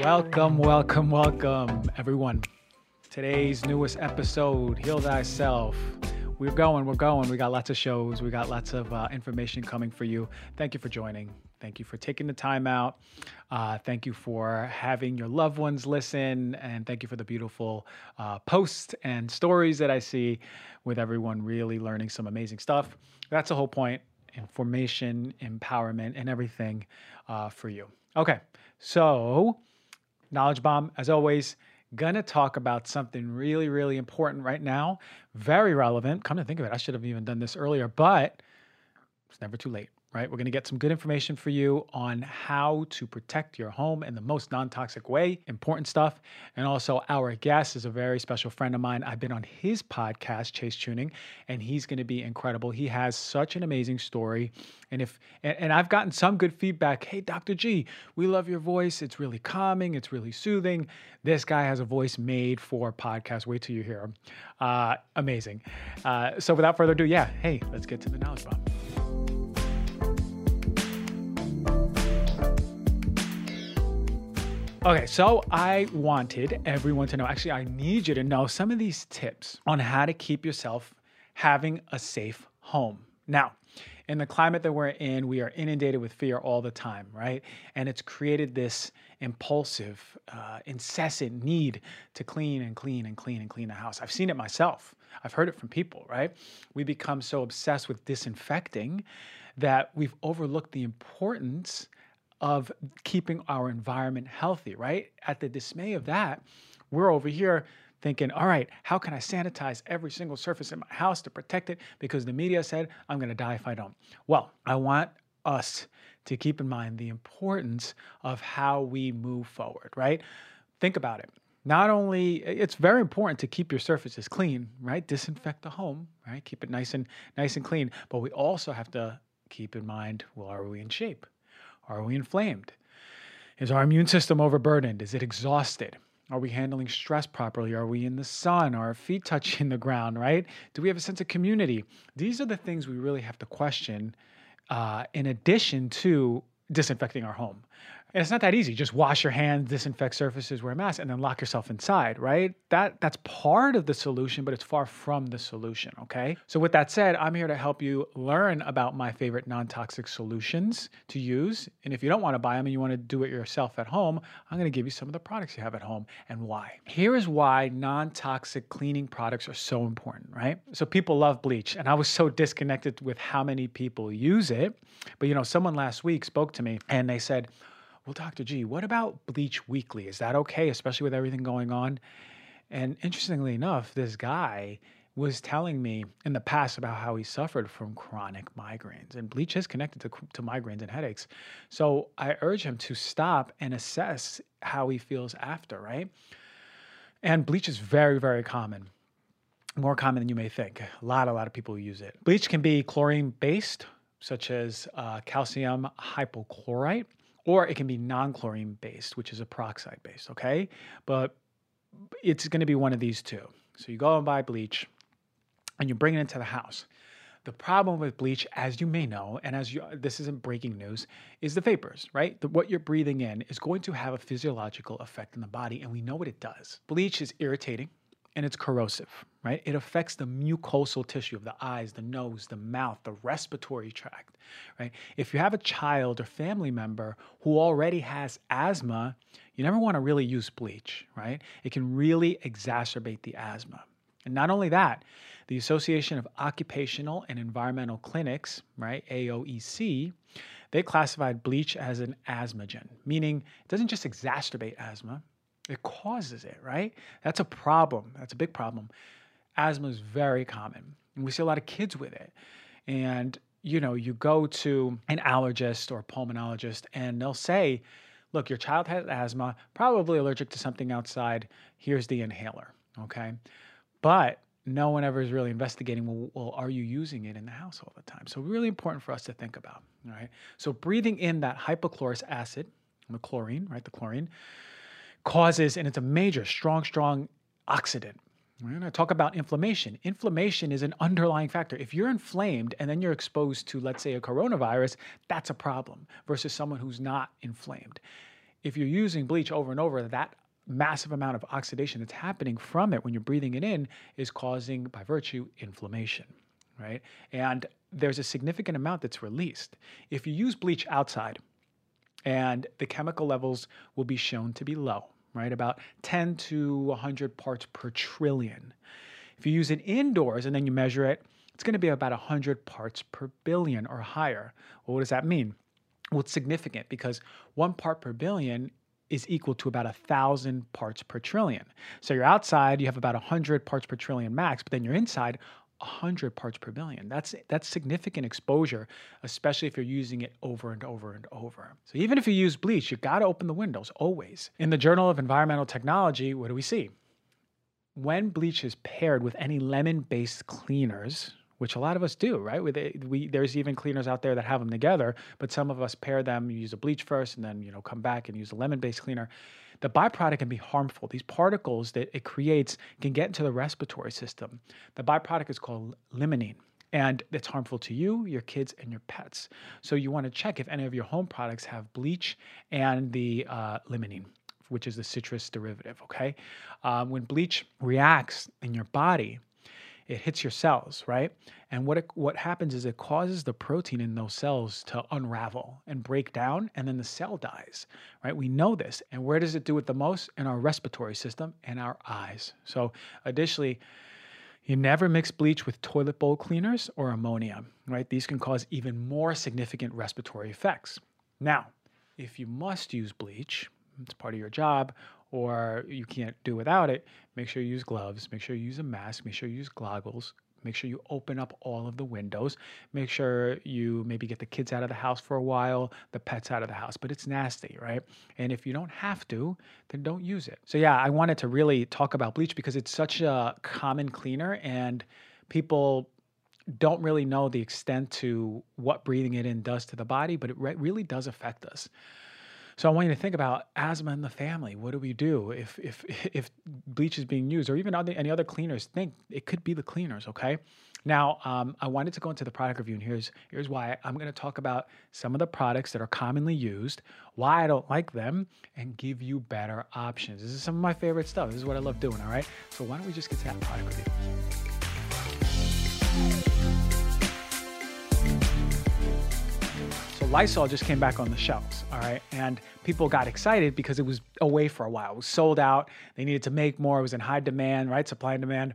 Welcome, welcome, welcome, everyone. Today's newest episode, Heal Thyself. We're going, we're going. We got lots of shows, we got lots of uh, information coming for you. Thank you for joining. Thank you for taking the time out. Uh, thank you for having your loved ones listen. And thank you for the beautiful uh, posts and stories that I see with everyone really learning some amazing stuff. That's the whole point information, empowerment, and everything uh, for you. Okay, so Knowledge Bomb, as always, gonna talk about something really, really important right now. Very relevant. Come to think of it, I should have even done this earlier, but it's never too late right? We're going to get some good information for you on how to protect your home in the most non toxic way, important stuff. And also, our guest is a very special friend of mine. I've been on his podcast, Chase Tuning, and he's going to be incredible. He has such an amazing story. And if and, I've gotten some good feedback. Hey, Dr. G, we love your voice. It's really calming. It's really soothing. This guy has a voice made for podcast. Wait till you hear him. Uh, amazing. Uh, so without further ado, yeah, hey, let's get to the knowledge bomb. Okay, so I wanted everyone to know, actually, I need you to know some of these tips on how to keep yourself having a safe home. Now, in the climate that we're in, we are inundated with fear all the time, right? And it's created this impulsive, uh, incessant need to clean and clean and clean and clean the house. I've seen it myself. I've heard it from people, right? We become so obsessed with disinfecting that we've overlooked the importance of keeping our environment healthy, right? At the dismay of that, we're over here thinking, all right, how can I sanitize every single surface in my house to protect it? Because the media said I'm going to die if I don't. Well, I want us to keep in mind the importance of how we move forward, right? Think about it. Not only it's very important to keep your surfaces clean, right? Disinfect the home, right? Keep it nice and nice and clean, but we also have to keep in mind, well, are we in shape? Are we inflamed? Is our immune system overburdened? Is it exhausted? Are we handling stress properly? Are we in the sun? Are our feet touching the ground, right? Do we have a sense of community? These are the things we really have to question uh, in addition to disinfecting our home. And it's not that easy. Just wash your hands, disinfect surfaces, wear a mask, and then lock yourself inside, right? That that's part of the solution, but it's far from the solution. Okay. So with that said, I'm here to help you learn about my favorite non-toxic solutions to use. And if you don't want to buy them and you want to do it yourself at home, I'm going to give you some of the products you have at home and why. Here is why non-toxic cleaning products are so important, right? So people love bleach, and I was so disconnected with how many people use it. But you know, someone last week spoke to me and they said, well, Dr. G, what about Bleach Weekly? Is that okay, especially with everything going on? And interestingly enough, this guy was telling me in the past about how he suffered from chronic migraines, and bleach is connected to, to migraines and headaches. So I urge him to stop and assess how he feels after, right? And bleach is very, very common, more common than you may think. A lot, a lot of people use it. Bleach can be chlorine based, such as uh, calcium hypochlorite or it can be non-chlorine based, which is a peroxide based, okay? But it's going to be one of these two. So you go and buy bleach and you bring it into the house. The problem with bleach, as you may know, and as you, this isn't breaking news, is the vapors, right? The, what you're breathing in is going to have a physiological effect on the body, and we know what it does. Bleach is irritating, and it's corrosive, right? It affects the mucosal tissue of the eyes, the nose, the mouth, the respiratory tract, right? If you have a child or family member who already has asthma, you never want to really use bleach, right? It can really exacerbate the asthma. And not only that, the Association of Occupational and Environmental Clinics, right, AOEC, they classified bleach as an asthmagen, meaning it doesn't just exacerbate asthma, it causes it, right? That's a problem. That's a big problem. Asthma is very common. And we see a lot of kids with it. And, you know, you go to an allergist or pulmonologist and they'll say, look, your child has asthma, probably allergic to something outside. Here's the inhaler. Okay. But no one ever is really investigating well, well, are you using it in the house all the time so really important for us to think about all right so breathing in that hypochlorous acid the chlorine right the chlorine causes, and it's a major, strong, strong oxidant. Going to talk about inflammation. Inflammation is an underlying factor. If you're inflamed and then you're exposed to, let's say, a coronavirus, that's a problem versus someone who's not inflamed. if you're using bleach over and over, that massive amount of oxidation that's happening from it when you're breathing it in is causing, by virtue, inflammation, right? And there's a significant amount that's released. If you use bleach outside, and the chemical levels will be shown to be low, right? About 10 to 100 parts per trillion. If you use it indoors and then you measure it, it's going to be about 100 parts per billion or higher. Well, what does that mean? Well, it's significant because one part per billion is equal to about a thousand parts per trillion. So you're outside, you have about 100 parts per trillion max, but then you're inside, 100 parts per billion. That's that's significant exposure, especially if you're using it over and over and over. So even if you use bleach, you got to open the windows always. In the Journal of Environmental Technology, what do we see? When bleach is paired with any lemon-based cleaners, which a lot of us do, right? It, we there's even cleaners out there that have them together, but some of us pair them. You use a bleach first, and then you know come back and use a lemon-based cleaner. The byproduct can be harmful. These particles that it creates can get into the respiratory system. The byproduct is called limonene. And it's harmful to you, your kids, and your pets. So you want to check if any of your home products have bleach and the uh, limonene which is the citrus derivative. Okay, um, when bleach reacts in your body, it hits your cells, right? And what it, what happens is it causes the protein in those cells to unravel and break down, and then the cell dies, right? We know this. And where does it do it the most? In our respiratory system and our eyes. So, additionally, you never mix bleach with toilet bowl cleaners or ammonia, right? These can cause even more significant respiratory effects. Now, if you must use bleach, it's part of your job, or you can't do without it, make sure you use gloves, make sure you use a mask, make sure you use goggles, make sure you open up all of the windows, make sure you maybe get the kids out of the house for a while, the pets out of the house, but it's nasty, right? And if you don't have to, then don't use it. So, yeah, I wanted to really talk about bleach because it's such a common cleaner and people don't really know the extent to what breathing it in does to the body, but it re- really does affect us. So I want you to think about asthma in the family. What do we do if if if bleach is being used, or even other, any other cleaners? Think it could be the cleaners. Okay. Now um, I wanted to go into the product review, and here's here's why I'm going to talk about some of the products that are commonly used, why I don't like them, and give you better options. This is some of my favorite stuff. This is what I love doing. All right. So why don't we just get to that product review? Lysol just came back on the shelves, all right? And people got excited because it was away for a while. It was sold out. They needed to make more. It was in high demand, right? Supply and demand.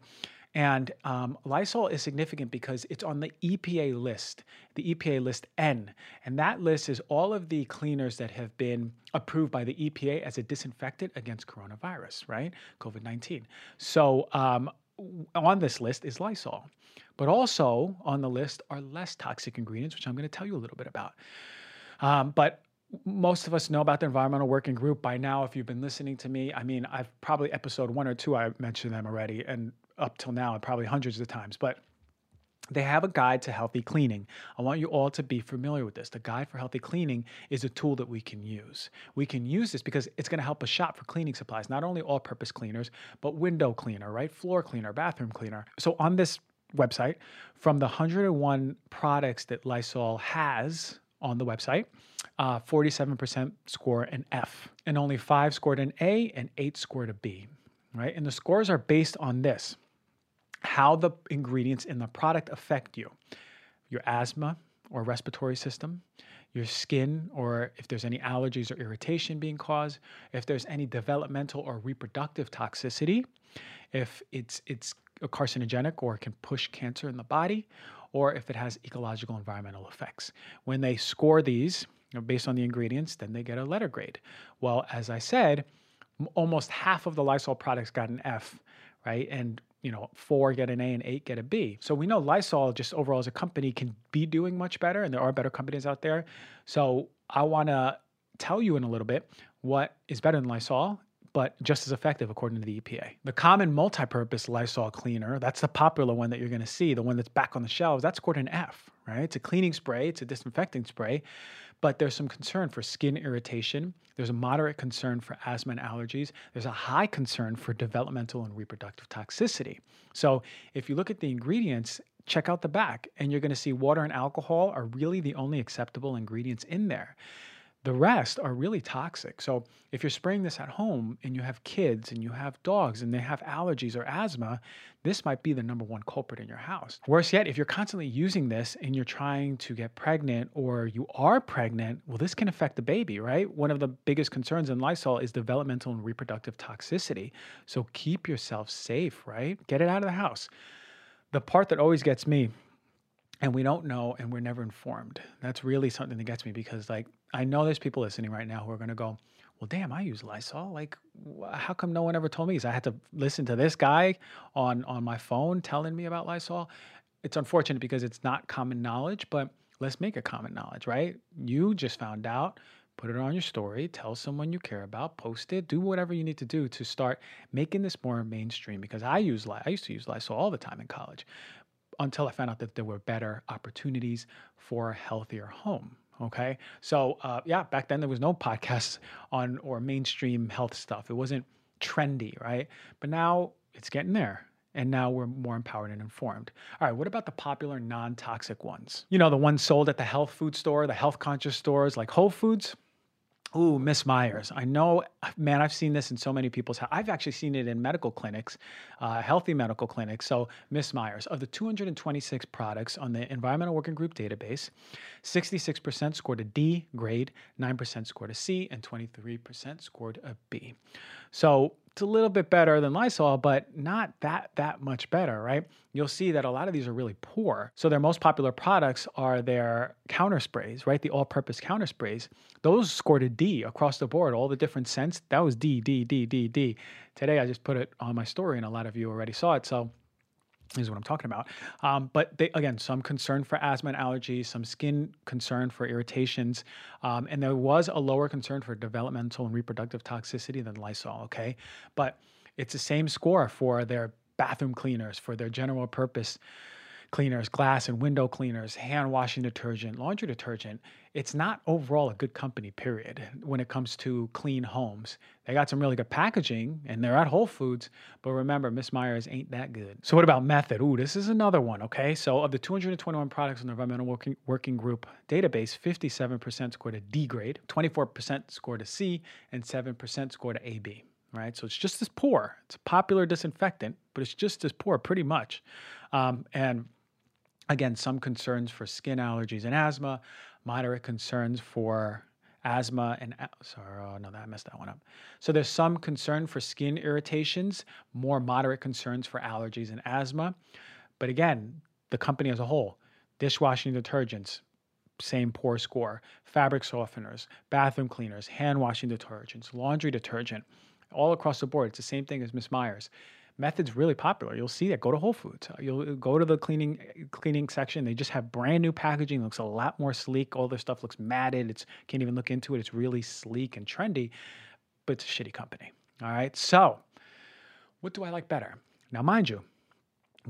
And um, Lysol is significant because it's on the EPA list, the EPA list N. And that list is all of the cleaners that have been approved by the EPA as a disinfectant against coronavirus, right? COVID 19. So um, on this list is Lysol. But also on the list are less toxic ingredients, which I'm going to tell you a little bit about. Um, but most of us know about the environmental working group by now if you've been listening to me i mean i've probably episode one or two i mentioned them already and up till now probably hundreds of times but they have a guide to healthy cleaning. I want you all to be familiar with this. The guide for healthy cleaning is a tool that we can use. We can use this because it's going to help us shop for cleaning supplies, not only all purpose cleaners, but window cleaner, right? Floor cleaner, bathroom cleaner. So on this website, from the 101 products that Lysol has on the website, uh, 47% score an F, and only five scored an A, and eight scored a B, right? And the scores are based on this how the ingredients in the product affect you your asthma or respiratory system, your skin, or if there's any allergies or irritation being caused, if there's any developmental or reproductive toxicity, if it's it's carcinogenic or can push cancer in the body, or if it has ecological environmental effects. When they score these based on the ingredients, then they get a letter grade. Well, as I said, almost half of the Lysol products got an F, right? And you know, four get an A and eight get a B. So we know Lysol just overall as a company can be doing much better, and there are better companies out there. So I want to tell you in a little bit what is better than Lysol, but just as effective according to the EPA. The common multi-purpose Lysol cleaner, that's the popular one that you're going to see, the one that's back on the shelves, that's scored an F, right? It's a cleaning spray, it's a disinfecting spray, but there's some concern for skin irritation. There's a moderate concern for asthma and allergies. There's a high concern for developmental and reproductive toxicity. So if you look at the ingredients, check out the back, and you're going to see water and alcohol are really the only acceptable ingredients in there. The rest are really toxic. So if you're spraying this at home and you have kids and you have dogs and they have allergies or asthma, this might be the number one culprit in your house. Worse yet, if you're constantly using this and you're trying to get pregnant or you are pregnant, well, this can affect the baby, right? One of the biggest concerns in Lysol is developmental and reproductive toxicity. So keep yourself safe, right? Get it out of the house. The part that always gets me and we don't know and we're never informed. That's really something that gets me because like I know there's people listening right now who are going to go, "Well, damn, I use Lysol. Like how come no one ever told me?" Cuz I had to listen to this guy on on my phone telling me about Lysol. It's unfortunate because it's not common knowledge, but let's make it common knowledge, right? You just found out, put it on your story, tell someone you care about, post it, do whatever you need to do to start making this more mainstream because I use I used to use Lysol all the time in college until I found out that there were better opportunities for a healthier home. Okay. So, uh, yeah, back then there was no podcasts on or mainstream health stuff. It wasn't trendy, right? But now it's getting there. And now we're more empowered and informed. All right, what about the popular non toxic ones? You know, the ones sold at the health food store, the health conscious stores like Whole Foods? Ooh, Miss Meyer's. I know, man, I've seen this in so many people's house. I've actually seen it in medical clinics, uh, healthy medical clinics. So, Miss Meyer's, of the 226 products on the Environmental Working Group database, 66% scored a D grade, 9% scored a C, and 23% scored a B. So, it's a little bit better than Lysol, but not that that much better, right? You'll see that a lot of these are really poor. So their most popular products are their counter sprays, right? The all-purpose counter sprays. Those scored a D across the board, all the different scents. That was D, D, D, D, D. Today I just put it on my story and a lot of you already saw it. So is what I'm talking about. Um, but they, again, some concern for asthma and allergies, some skin concern for irritations, um, and there was a lower concern for developmental and reproductive toxicity than Lysol. Okay, but it's the same score for their bathroom cleaners, for their general purpose cleaners, glass and window cleaners, hand washing detergent, laundry detergent. It's not overall a good company, period, when it comes to clean homes. They got some really good packaging and they're at Whole Foods, but remember, Miss Meyer's ain't that good. So, what about method? Ooh, this is another one, okay? So, of the 221 products in the Environmental Working, Working Group database, 57% scored a D grade, 24% scored a C, and 7% scored a AB right? So it's just as poor. It's a popular disinfectant, but it's just as poor, pretty much. Um, and Again, some concerns for skin allergies and asthma, moderate concerns for asthma and sorry, oh no, I messed that one up. So there's some concern for skin irritations, more moderate concerns for allergies and asthma. But again, the company as a whole, dishwashing detergents, same poor score, fabric softeners, bathroom cleaners, hand washing detergents, laundry detergent, all across the board. It's the same thing as Miss Meyer's method's really popular. You'll see that. Go to Whole Foods. Uh, you'll uh, go to the cleaning cleaning section. They just have brand new packaging. It looks a lot more sleek. All their stuff looks matted. It's can't even look into it. It's really sleek and trendy, but it's a shitty company. All right. So, what do I like better? Now, mind you,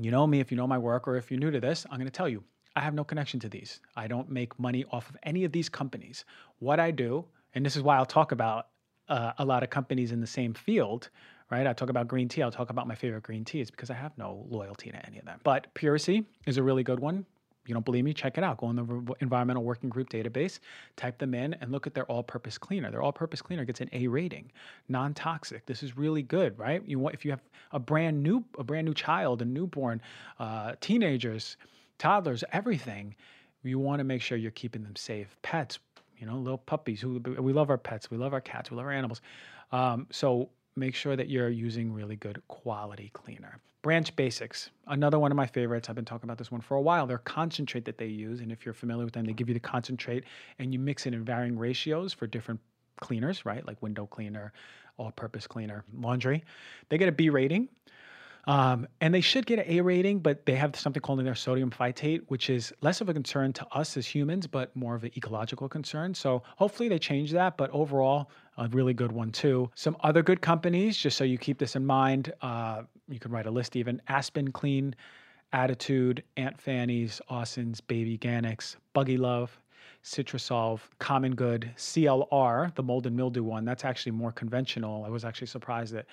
you know me. If you know my work, or if you're new to this, I'm going to tell you. I have no connection to these. I don't make money off of any of these companies. What I do, and this is why I'll talk about uh, a lot of companies in the same field, right? I talk about green tea. I'll talk about my favorite green teas because I have no loyalty to any of them. But Puracy is a really good one. You don't believe me? Check it out. Go on the Environmental Working Group database, type them in, and look at their all-purpose cleaner. Their all-purpose cleaner gets an A rating, non-toxic. This is really good, right? You want if you have a brand new a brand new child, a newborn, uh, teenagers, toddlers, everything. You want to make sure you're keeping them safe. Pets, you know, little puppies. Who we love our pets, we love our cats, we love our animals. Um, so make sure that you're using really good quality cleaner. Branch Basics, another one of my favorites. I've been talking about this one for a while. Their concentrate that they use, and if you're familiar with them, they give you the concentrate and you mix it in varying ratios for different cleaners, right? Like window cleaner, all purpose cleaner, laundry. They get a B rating. Um, and they should get an A rating, but they have something called in their sodium phytate, which is less of a concern to us as humans, but more of an ecological concern. So hopefully they change that. But overall, a really good one too. Some other good companies, just so you keep this in mind, uh, you can write a list even Aspen Clean, Attitude, Aunt Fanny's, Austin's, Baby Organics, Buggy Love, Citra Solv, Common Good, CLR, the mold and mildew one. That's actually more conventional. I was actually surprised that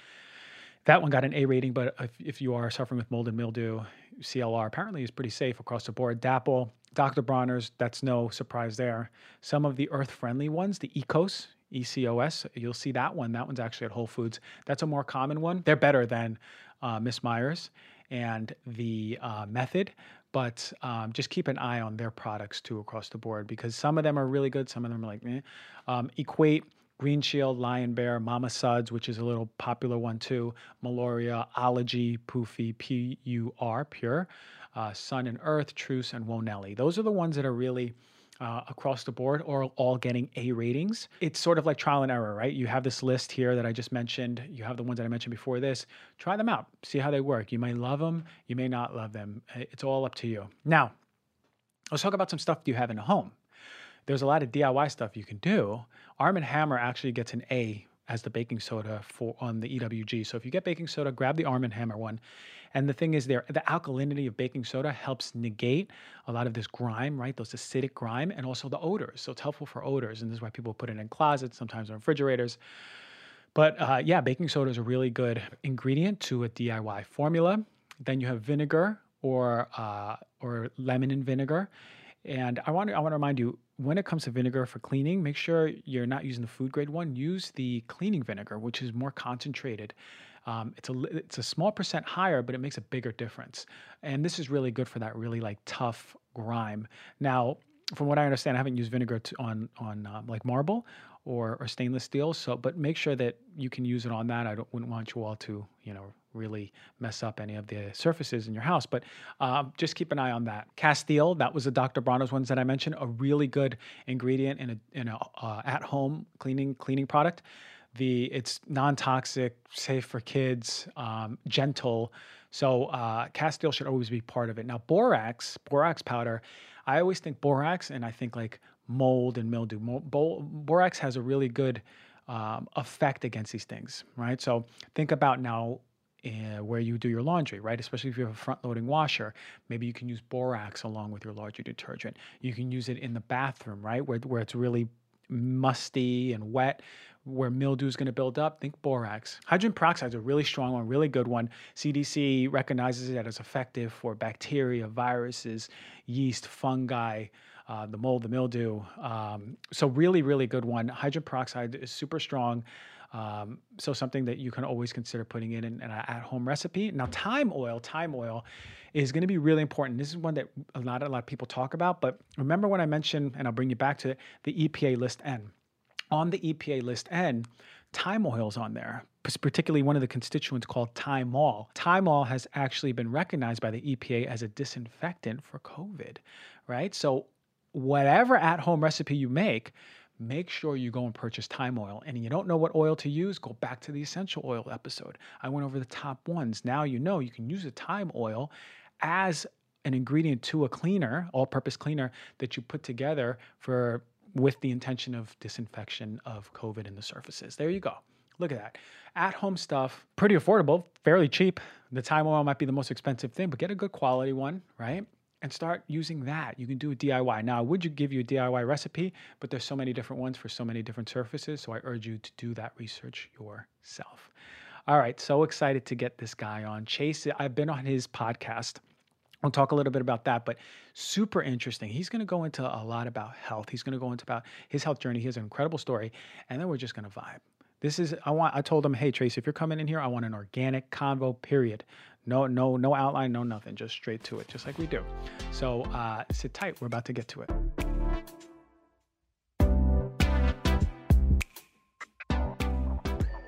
that one got an A rating, but if, if you are suffering with mold and mildew, CLR apparently is pretty safe across the board. Dapple, Dr. Bronner's, that's no surprise there. Some of the earth friendly ones, the Ecos, ECOS, you'll see that one. That one's actually at Whole Foods. That's a more common one. They're better than uh, Miss Meyer's and the uh, Method, but um, just keep an eye on their products too across the board because some of them are really good, some of them are like, eh. Um, Equate, Green Shield, Lion Bear, Mama Suds, which is a little popular one too, Meliora, Ology, Poofy, P U R, Pure, uh, Sun and Earth, Truce, and Wonelli. Those are the ones that are really uh, across the board or all getting A ratings. It's sort of like trial and error, right? You have this list here that I just mentioned. You have the ones that I mentioned before this. Try them out, see how they work. You may love them, you may not love them. It's all up to you. Now, let's talk about some stuff you have in the home. There's a lot of DIY stuff you can do. Arm & Hammer actually gets an A as the baking soda for on the EWG. So if you get baking soda, grab the Arm & Hammer one and the thing is, there the alkalinity of baking soda helps negate a lot of this grime, right? Those acidic grime, and also the odors. So it's helpful for odors, and this is why people put it in closets, sometimes in refrigerators. But uh, yeah, baking soda is a really good ingredient to a DIY formula. Then you have vinegar or uh, or lemon and vinegar. And I want to I want to remind you when it comes to vinegar for cleaning, make sure you're not using the food grade one. Use the cleaning vinegar, which is more concentrated. Um, it's a it's a small percent higher, but it makes a bigger difference. And this is really good for that really like tough grime. Now, from what I understand, I haven't used vinegar to, on on um, like marble or, or stainless steel. So, but make sure that you can use it on that. I wouldn't want you all to you know really mess up any of the surfaces in your house. But uh, just keep an eye on that. Castile, that was the Dr. Bronner's ones that I mentioned, a really good ingredient in a in a uh, at home cleaning cleaning product the it's non-toxic, safe for kids, um, gentle. So uh, Castile should always be part of it. Now borax, borax powder, I always think borax, and I think like mold and mildew. Borax has a really good um, effect against these things, right? So think about now uh, where you do your laundry, right? Especially if you have a front loading washer, maybe you can use borax along with your laundry detergent. You can use it in the bathroom, right? Where, where it's really musty and wet where mildew is going to build up, think borax. Hydrogen peroxide is a really strong one, really good one. CDC recognizes it as effective for bacteria, viruses, yeast, fungi, uh, the mold, the mildew. Um, so really, really good one. Hydrogen peroxide is super strong. Um, so something that you can always consider putting in an, an at-home recipe. Now, thyme oil, thyme oil is going to be really important. This is one that a lot, a lot of people talk about. But remember when I mentioned, and I'll bring you back to it, the EPA list N on the EPA list N, thyme oil's on there, particularly one of the constituents called thymol. Thymol has actually been recognized by the EPA as a disinfectant for COVID, right? So, whatever at home recipe you make, make sure you go and purchase thyme oil. And you don't know what oil to use, go back to the essential oil episode. I went over the top ones. Now you know you can use a thyme oil as an ingredient to a cleaner, all purpose cleaner that you put together for with the intention of disinfection of COVID in the surfaces. There you go. Look at that. At home stuff, pretty affordable, fairly cheap. The thyme oil might be the most expensive thing, but get a good quality one, right? And start using that. You can do a DIY. Now, would you give you a DIY recipe? But there's so many different ones for so many different surfaces. So I urge you to do that research yourself. All right, so excited to get this guy on. Chase, I've been on his podcast We'll talk a little bit about that, but super interesting. He's going to go into a lot about health. He's going to go into about his health journey. He has an incredible story, and then we're just going to vibe. This is I want. I told him, hey Trace, if you're coming in here, I want an organic convo. Period. No, no, no outline, no nothing. Just straight to it, just like we do. So uh, sit tight. We're about to get to it.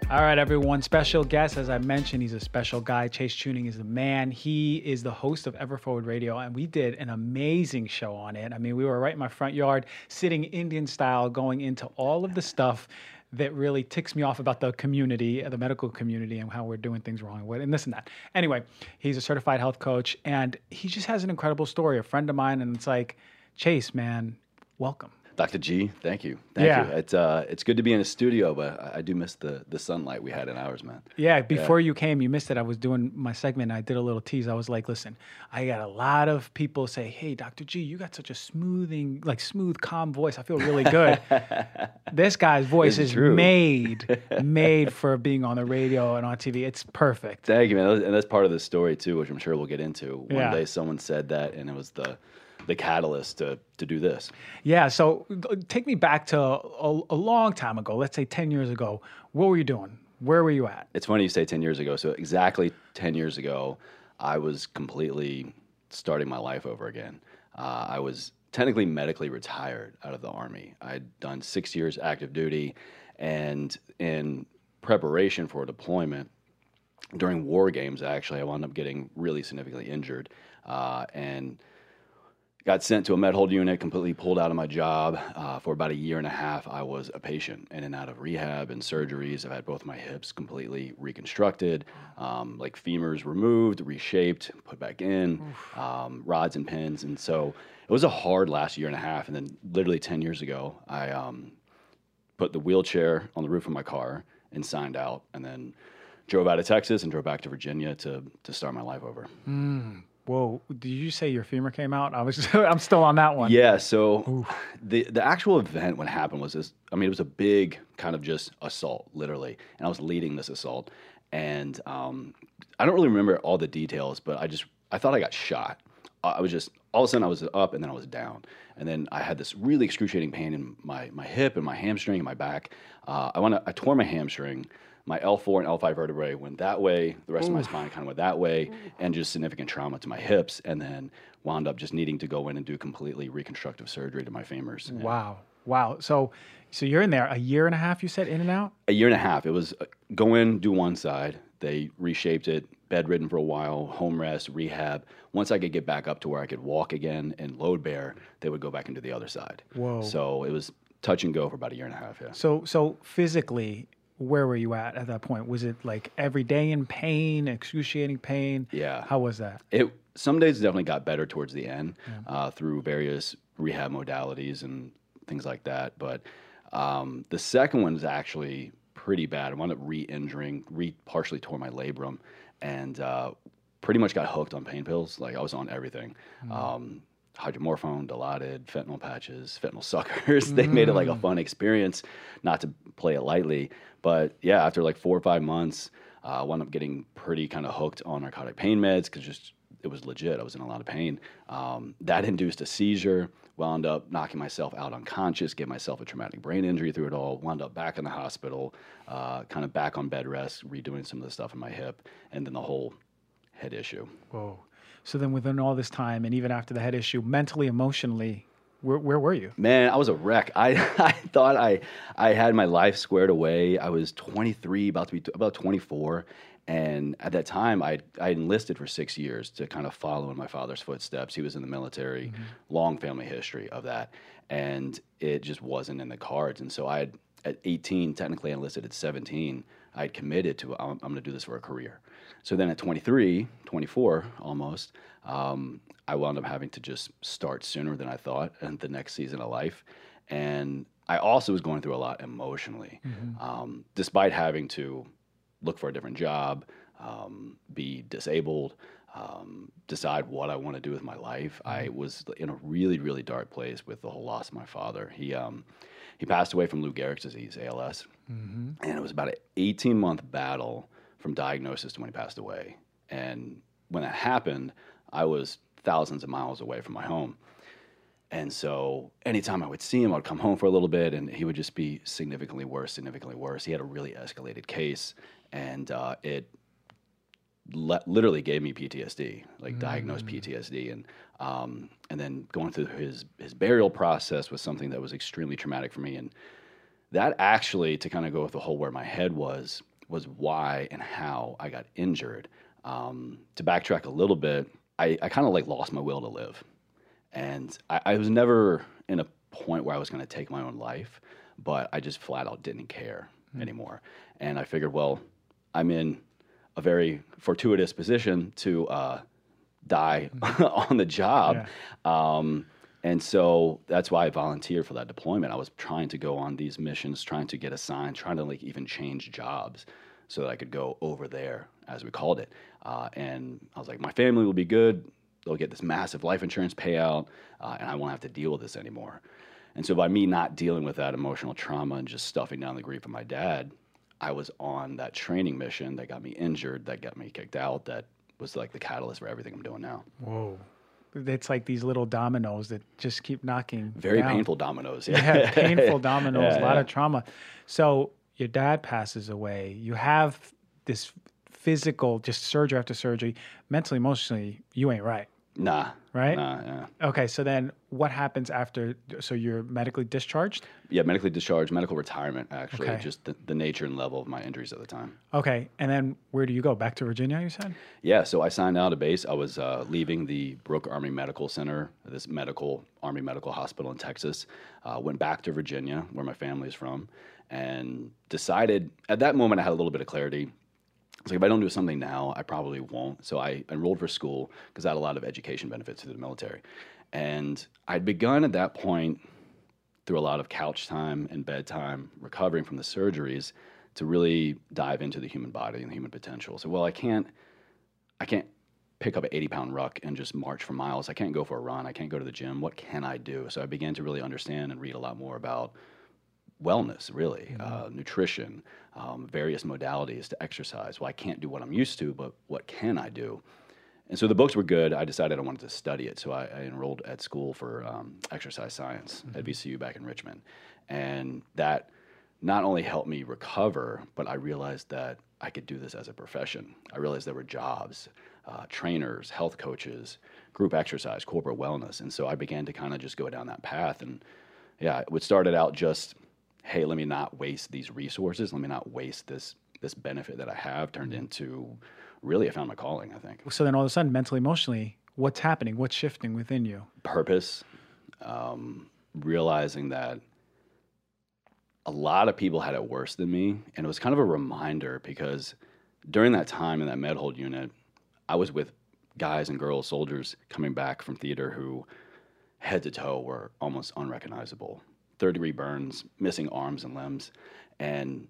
All right, everyone. Special guest, as I mentioned, he's a special guy. Chase Tuning is the man. He is the host of Everforward Radio, and we did an amazing show on it. I mean, we were right in my front yard, sitting Indian style, going into all of the stuff that really ticks me off about the community, uh, the medical community, and how we're doing things wrong and this and that. Anyway, he's a certified health coach, and he just has an incredible story. A friend of mine, and it's like, Chase, man, welcome. Dr. G, thank you. Thank yeah. you. It's uh it's good to be in a studio, but I, I do miss the the sunlight we had in ours, man. Yeah, before yeah. you came, you missed it. I was doing my segment. And I did a little tease. I was like, listen, I got a lot of people say, "Hey, Dr. G, you got such a smoothing, like smooth, calm voice. I feel really good." this guy's voice is true. made made for being on the radio and on TV. It's perfect. Thank you, man. And that's part of the story too, which I'm sure we'll get into. One yeah. day, someone said that, and it was the the catalyst to to do this. Yeah. So take me back to a, a long time ago. Let's say ten years ago. What were you doing? Where were you at? It's funny you say ten years ago. So exactly ten years ago, I was completely starting my life over again. Uh, I was technically medically retired out of the Army. I'd done six years active duty, and in preparation for a deployment, during war games, actually, I wound up getting really significantly injured. Uh, and got sent to a med hold unit, completely pulled out of my job. Uh, for about a year and a half, I was a patient in and out of rehab and surgeries. I've had both my hips completely reconstructed, um, like femurs removed, reshaped, put back in, um, rods and pins. And so it was a hard last year and a half. And then, literally 10 years ago, I um, put the wheelchair on the roof of my car and signed out, and then drove out of Texas and drove back to Virginia to, to start my life over. Mm. Whoa! Did you say your femur came out? I was. I'm still on that one. Yeah. So Oof. the the actual event what happened was this. I mean, it was a big kind of just assault, literally, and I was leading this assault, and um, I don't really remember all the details, but I just I thought I got shot. I was just all of a sudden I was up and then I was down, and then I had this really excruciating pain in my my hip and my hamstring and my back. Uh, I want to I tore my hamstring my L4 and L5 vertebrae went that way. The rest Oof. of my spine kind of went that way, and just significant trauma to my hips, and then wound up just needing to go in and do completely reconstructive surgery to my femurs. Wow, wow. So, so you're in there a year and a half. You said in and out. A year and a half. It was uh, go in, do one side. They reshaped it, bedridden for a while, home rest, rehab. Once I could get back up to where I could walk again and load bear, they would go back into the other side. Whoa. So it was touch and go for about a year and a half. Yeah. So so physically, where were you at at that point? Was it like every day in pain, excruciating pain? Yeah. How was that? It some days definitely got better towards the end yeah. uh, through various rehab modalities and things like that. But um, the second one is actually pretty bad. I wound up re-injuring, re partially tore my labrum, and uh, pretty much got hooked on pain pills. Like I was on everything. Mm. Um, hydromorphone, Dilaudid, fentanyl patches, fentanyl suckers. they mm. made it like a mm. fun experience, not to play it lightly. But yeah, after like four or five months, uh, wound up getting pretty kind of hooked on narcotic pain meds because just it was legit. I was in a lot of pain. Um, that induced a seizure. Wound up knocking myself out unconscious, get myself a traumatic brain injury through it all. Wound up back in the hospital, uh, kind of back on bed rest, redoing some of the stuff in my hip, and then the whole head issue. Whoa. So then, within all this time, and even after the head issue, mentally, emotionally, where, where were you? Man, I was a wreck. I, I thought I I had my life squared away. I was 23, about to be t- about 24, and at that time, I I enlisted for six years to kind of follow in my father's footsteps. He was in the military, mm-hmm. long family history of that, and it just wasn't in the cards. And so I had at 18, technically enlisted at 17. I had committed to I'm, I'm going to do this for a career. So then at 23, 24 almost, um, I wound up having to just start sooner than I thought in the next season of life. And I also was going through a lot emotionally, mm-hmm. um, despite having to look for a different job, um, be disabled, um, decide what I want to do with my life. Mm-hmm. I was in a really, really dark place with the whole loss of my father. He um, he passed away from Lou Gehrig's disease, ALS, mm-hmm. and it was about an 18 month battle from diagnosis to when he passed away. And when that happened, I was thousands of miles away from my home. And so anytime I would see him, I'd come home for a little bit and he would just be significantly worse, significantly worse. He had a really escalated case and uh, it le- literally gave me PTSD, like mm. diagnosed PTSD. And, um, and then going through his, his burial process was something that was extremely traumatic for me. And that actually, to kind of go with the whole where my head was, was why and how I got injured. Um, to backtrack a little bit, I, I kind of like lost my will to live. And I, I was never in a point where I was going to take my own life, but I just flat out didn't care mm. anymore. And I figured, well, I'm in a very fortuitous position to uh, die mm. on the job. Yeah. Um, and so that's why I volunteered for that deployment. I was trying to go on these missions, trying to get assigned, trying to like even change jobs so that I could go over there, as we called it. Uh, and I was like, my family will be good. They'll get this massive life insurance payout, uh, and I won't have to deal with this anymore. And so by me not dealing with that emotional trauma and just stuffing down the grief of my dad, I was on that training mission that got me injured, that got me kicked out, that was like the catalyst for everything I'm doing now. Whoa. It's like these little dominoes that just keep knocking. Very down. painful dominoes. Yeah, painful dominoes, Yeah, a lot yeah. of trauma. So your dad passes away. You have this physical, just surgery after surgery. Mentally, emotionally, you ain't right. Nah. Right? Nah, yeah. Okay, so then what happens after? So you're medically discharged? Yeah, medically discharged, medical retirement, actually, Okay. just the, the nature and level of my injuries at the time. Okay, and then where do you go? Back to Virginia, you said? Yeah, so I signed out of base. I was uh, leaving the Brooke Army Medical Center, this medical Army Medical Hospital in Texas. Uh, went back to Virginia, where my family is from, and decided at that moment I had a little bit of clarity. It's like if I don't do something now, I probably won't. So I enrolled for school because I had a lot of education benefits through the military, and I'd begun at that point through a lot of couch time and bedtime, recovering from the surgeries, to really dive into the human body and the human potential. So, well, I can't, I can't pick up an 80 pound ruck and just march for miles. I can't go for a run. I can't go to the gym. What can I do? So I began to really understand and read a lot more about wellness, really, uh, nutrition, um, various modalities to exercise. Well, I can't do what I'm used to, but what can I do? And so the books were good. I decided I wanted to study it. So I, I enrolled at school for um, exercise science at VCU back in Richmond. And that not only helped me recover, but I realized that I could do this as a profession. I realized there were jobs, uh, trainers, health coaches, group exercise, corporate wellness. And so I began to kind of just go down that path. And yeah, it started out just, hey, let me not waste these resources. Let me not waste this this benefit that I have turned into really I found my calling, I think. So then all of a sudden, mentally, emotionally, what's happening? What's shifting within you? purpose, um, realizing that a lot of people had it worse than me. And it was kind of a reminder because during that time in that med hold unit, I was with guys and girls, soldiers coming back from theater who head to toe were almost unrecognizable. Third degree burns, missing arms and limbs. And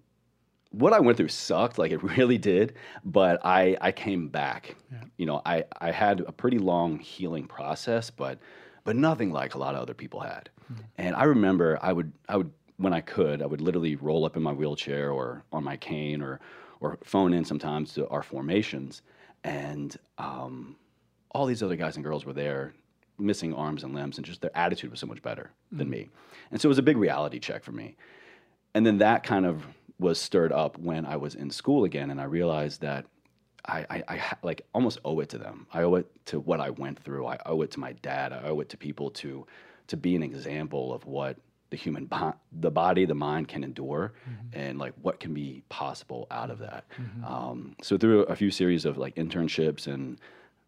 what I went through sucked, like it really did, but I, I came back. You know, I, I had a pretty long healing process, but but nothing like a lot of other people had. And I remember I would I would when I could, I would literally roll up in my wheelchair or on my cane or or phone in sometimes to our formations, and um, all these other guys and girls were there, missing arms and limbs, and just their attitude was so much better than mm. me. And so it was a big reality check for me. And then that kind of was stirred up when I was in school again, and I realized that I, I, I like almost owe it to them. I owe it to what I went through. I owe it to my dad. I owe it to people to to be an example of what the human bo- the body, the mind can endure, mm-hmm. and like what can be possible out of that. Mm-hmm. Um, so through a few series of like internships and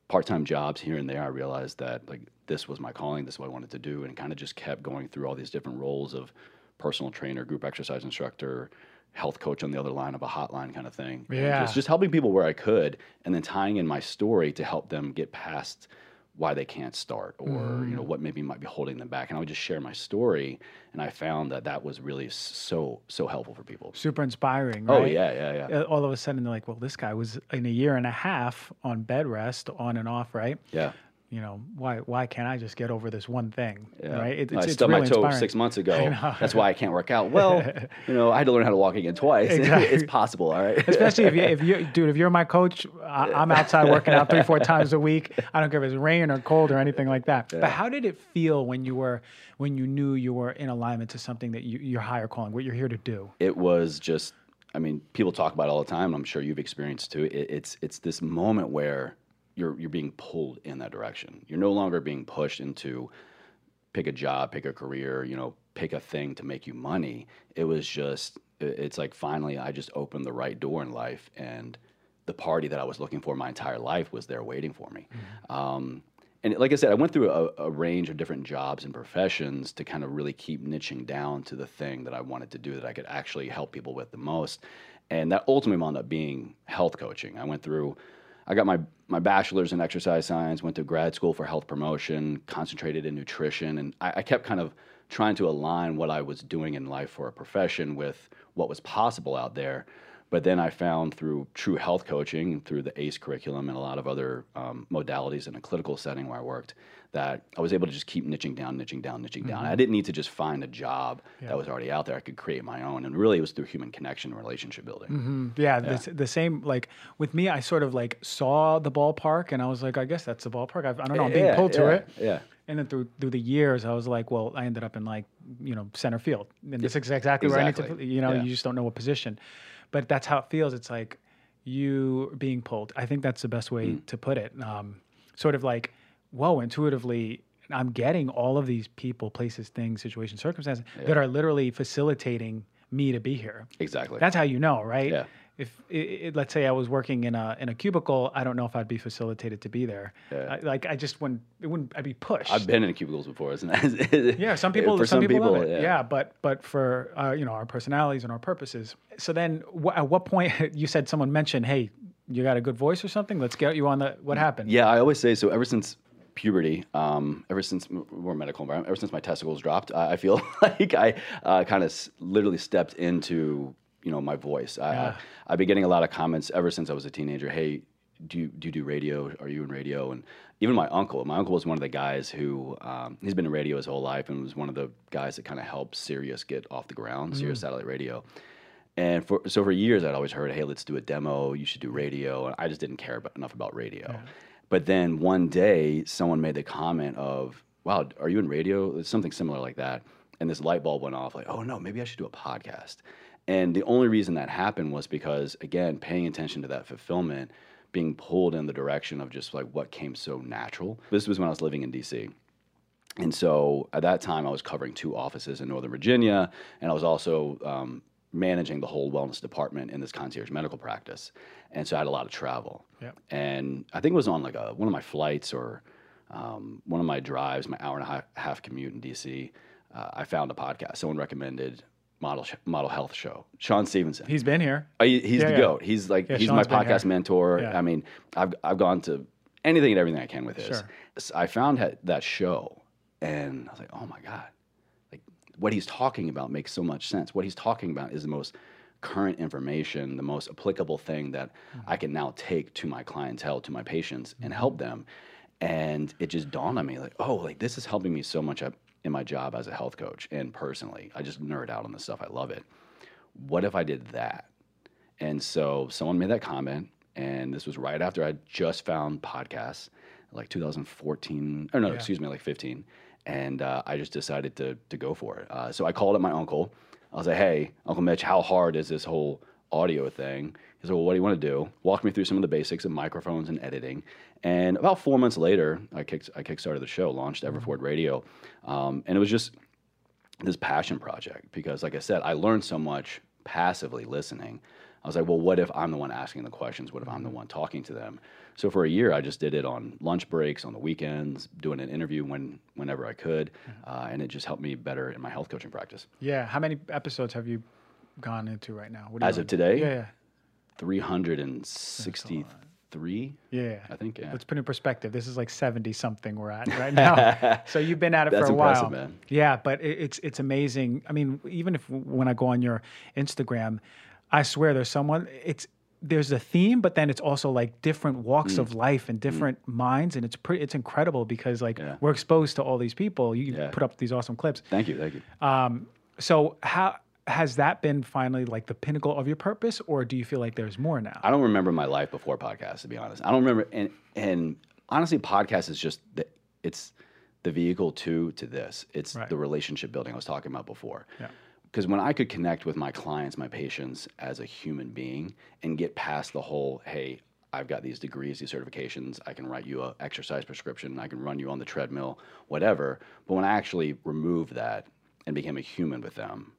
part-time jobs here and there, I realized that like this was my calling. This is what I wanted to do, and kind of just kept going through all these different roles of personal trainer, group exercise instructor, health coach on the other line of a hotline kind of thing. Yeah. just, just helping people where I could, and then tying in my story to help them get past why they can't start or you know what maybe might be holding them back and i would just share my story and i found that that was really so so helpful for people Super inspiring, right? oh yeah yeah yeah Uh, All of a sudden, they're like, well, this guy was in a year and a half on bed rest, on and off, right? yeah You know, why why can't I just get over this one thing, Yeah. right? It, I it's, it's stubbed really my toe inspiring. six months ago. That's why I can't work out. Well, you know, I had to learn how to walk again twice. Exactly. it's possible, all right. Especially if you, if you, dude, if you're my coach, I, I'm outside working out three, four times a week. I don't care if it's rain or cold or anything like that. But how did it feel when you were, when you knew you were in alignment to something that you, your higher calling, what you're here to do? it was just i mean people talk about it all the time and i'm sure you've experienced too it, it's it's this moment where you're you're being pulled in that direction you're no longer being pushed into pick a job pick a career you know pick a thing to make you money it was just it's like finally i just opened the right door in life and the party that i was looking for my entire life was there waiting for me um, and like I said, I went through a, a range of different jobs and professions to kind of really keep niching down to the thing that I wanted to do that I could actually help people with the most. And that ultimately wound up being health coaching. I went through, I got my, my bachelor's in exercise science, went to grad school for health promotion, concentrated in nutrition. And I, I kept kind of trying to align what I was doing in life for a profession with what was possible out there. But then I found through true health coaching, through the ACE curriculum, and a lot of other um, modalities in a clinical setting where I worked, that I was able to just keep niching down, niching down, niching down. I didn't need to just find a job that was already out there. I could create my own, and really it was through human connection, and relationship building. Mm, Yeah, The, the same. Like with me, I sort of like saw the ballpark, and I was like, I guess that's the ballpark. I, I don't know. I'm being Yeah, pulled to yeah, it. Yeah. And then through through the years, I was like, well, I ended up in like you know center field, and this is exactly, where I need to. You know, Yeah. you just don't know what position, but that's how it feels. It's like you being pulled. I think that's the best way Mm. to put it. Um, sort of like, whoa, intuitively. I'm getting all of these people, places, things, situations, circumstances that are literally facilitating me to be here. Exactly. That's how you know, right? Yeah. If it, it, let's say I was working in a in a cubicle, I don't know if I'd be facilitated to be there. Yeah. I, like I just wouldn't. It wouldn't. I'd be pushed. I've been in cubicles before, isn't it? yeah, some people. For some, people, love it. yeah. Yeah. but but for uh, you know our personalities and our purposes. So then, wh- at what point you said someone mentioned, "Hey, you got a good voice or something? Let's get you on the." What happened? Yeah, I always say so. Ever since puberty, um, ever since we're medical environment, ever since my testicles dropped, I, I feel like I uh, kind of s- literally stepped into you know my voice. I, Yeah. I, I've been getting a lot of comments ever since I was a teenager. Hey, do you do you do radio? Are you in radio? And even my uncle. My uncle was one of the guys who um, he's been in radio his whole life and was one of the guys that kind of helped Sirius get off the ground, Sirius satellite radio. And for so for years, I'd always heard, "Hey, let's do a demo. You should do radio." And I just didn't care about, enough about radio. But then one day, someone made the comment of, "Wow, are you in radio?" It's something similar like that. And this light bulb went off. Like, "Oh no, maybe I should do a podcast." And the only reason that happened was because, again, paying attention to that fulfillment, being pulled in the direction of just like what came so natural. This was when I was living in DC. And so at that time, I was covering two offices in Northern Virginia, and I was also um, managing the whole wellness department in this concierge medical practice. And so I had a lot of travel. Yep. And I think it was on like a, one of my flights or um, one of my drives, my hour and a half, commute in DC. Uh, I found a podcast. Someone recommended Model Sh- Model Health Show. Shawn Stevenson. He's been here. Oh, he- he's Yeah, the yeah. goat. He's like Yeah, he's Shawn's my podcast mentor. I mean, I've I've gone to anything and everything I can with his. Sure. S- I found that show, and I was like, oh my god, like what he's talking about makes so much sense. What he's talking about is the most current information, the most applicable thing that Mm-hmm. I can now take to my clientele, to my patients, and help them. And it just dawned on me, like, oh, like this is helping me so much up in my job as a health coach and personally. I just nerd out on this stuff. I love it. What if I did that? And so someone made that comment, and this was right after I just found podcasts, like 2014, or no, Yeah. excuse me, like 15. And uh, I just decided to, to go for it. Uh, so I called up my uncle. I was like, hey, Uncle Mitch, how hard is this whole audio thing? He said, well, what do you want to do? Walk me through some of the basics of microphones and editing. And about four months later, I, kicked, I kickstarted the show, launched Ever Forward Radio. Um, and it was just this passion project because, like I said, I learned so much passively listening. I was like, well, what if I'm the one asking the questions? What if I'm the one talking to them? So for a year, I just did it on lunch breaks, on the weekends, doing an interview when whenever I could, uh, and it just helped me better in my health coaching practice. Yeah. How many episodes have you gone into right now? What As of today? Yeah. 363, Yeah. Yeah. I think. Yeah. Let's put in perspective. This is like seventy something we're at right now. so you've been at it for a while, man. Yeah, but it, it's it's amazing. I mean, even if when I go on your Instagram, I swear there's someone. It's there's a theme, but then it's also like different walks Mm. of life and different minds, and it's pretty. It's incredible because like Yeah. we're exposed to all these people. You Yeah. put up these awesome clips. Thank you. Thank you. Um, so how has that been finally like the pinnacle of your purpose, or do you feel like there's more now? I don't remember my life before podcasts, to be honest. I don't remember, and and honestly, podcast is just the it's the vehicle to to this. It's Right. the relationship building I was talking about before. Yeah. Because when I could connect with my clients, my patients, as a human being, and get past the whole, hey, I've got these degrees, these certifications, I can write you a exercise prescription, I can run you on the treadmill, whatever. But when I actually removed that and became a human with them,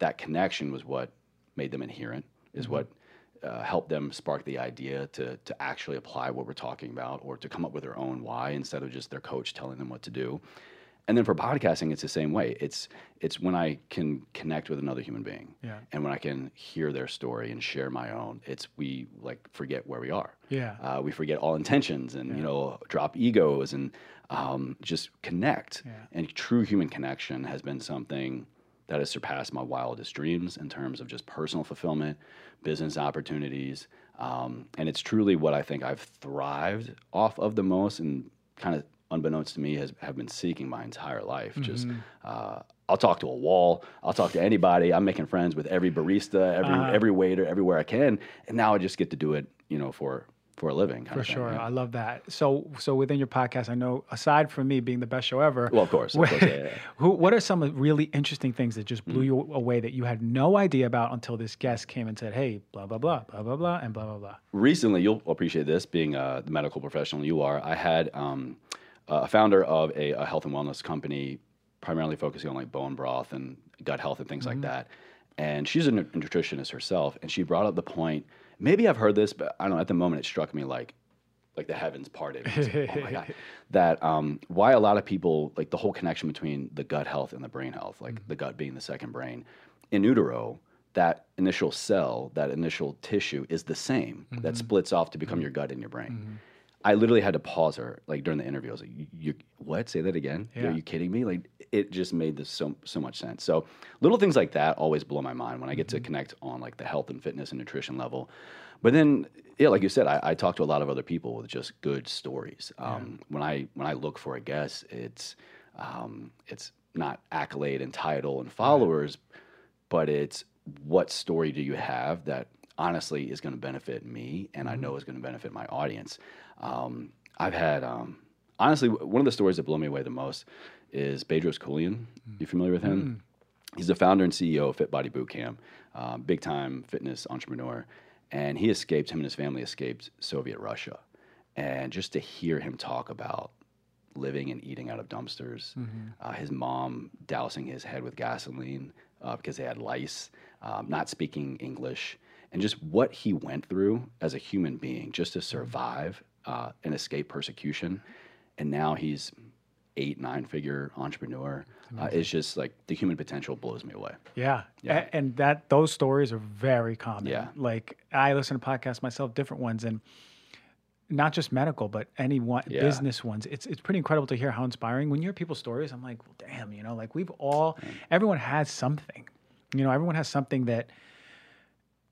that connection was what made them inherent, is what uh, helped them spark the idea to to actually apply what we're talking about or to come up with their own why instead of just their coach telling them what to do. And then for podcasting, it's the same way. It's it's when I can connect with another human being, Yeah. and when I can hear their story and share my own. It's we like forget where we are. Yeah. Uh, we forget all intentions and you know drop egos and um, just connect. Yeah. And true human connection has been something that has surpassed my wildest dreams in terms of just personal fulfillment, business opportunities. Um, and it's truly what I think I've thrived off of the most and kind of unbeknownst to me has have been seeking my entire life. Just uh, I'll talk to a wall, I'll talk to anybody. I'm making friends with every barista, every Uh-huh. every waiter, everywhere I can, and now I just get to do it, you know, for for a living. Kind For of thing, sure. yeah. I love that. So so within your podcast, I know aside from me being the best show ever, Well, of course, of course, yeah, yeah, who what are some really interesting things that just Mm. blew you away that you had no idea about until this guest came and said, "Hey, blah blah blah, blah blah blah, and blah blah blah." recently you'll appreciate this being uh, the medical professional you are i had um, a founder of a, a health and wellness company primarily focusing on like bone broth and gut health and things like that and she's a nutritionist herself and she brought up the point maybe i've heard this but i don't know at the moment it struck me like like the heavens parted. Like, oh my god. That um, why a lot of people like the whole connection between the gut health and the brain health like mm-hmm. the gut being the second brain in utero that initial cell that initial tissue is the same that mm-hmm. splits off to become mm-hmm. your gut and your brain i literally had to pause her like during the interview. I was like you, what? Say that again? Yeah. are you kidding me? Like it just made this so so much sense. So little things like that always blow my mind when i get to connect on like the health and fitness and nutrition level. But then yeah like you said i, I talk to a lot of other people with just good stories. Um, when i when i look for a guest it's um, it's not accolade and title and followers but it's what story do you have that honestly is going to benefit me and I know is going to benefit my audience. Um, I've had, um, honestly, one of the stories that blew me away the most is Bedros Keuilian. You familiar with him? He's the founder and CEO of Fit Body Bootcamp, um, big time fitness entrepreneur. And he escaped, him and his family escaped Soviet Russia. And just to hear him talk about living and eating out of dumpsters. Uh, his mom dousing his head with gasoline uh, because they had lice, um, not speaking English, and just what he went through as a human being just to survive uh, and escape persecution. And now he's eight, nine figure entrepreneur. Uh, it's just like the human potential blows me away. Yeah. Yeah. A- and that those stories are very common. Yeah. Like I listen to podcasts myself, different ones, and not just medical, but any one Yeah. business ones. It's it's pretty incredible to hear how inspiring. When you hear people's stories, I'm like, well, damn, you know, like we've all, everyone has something. You know, everyone has something that.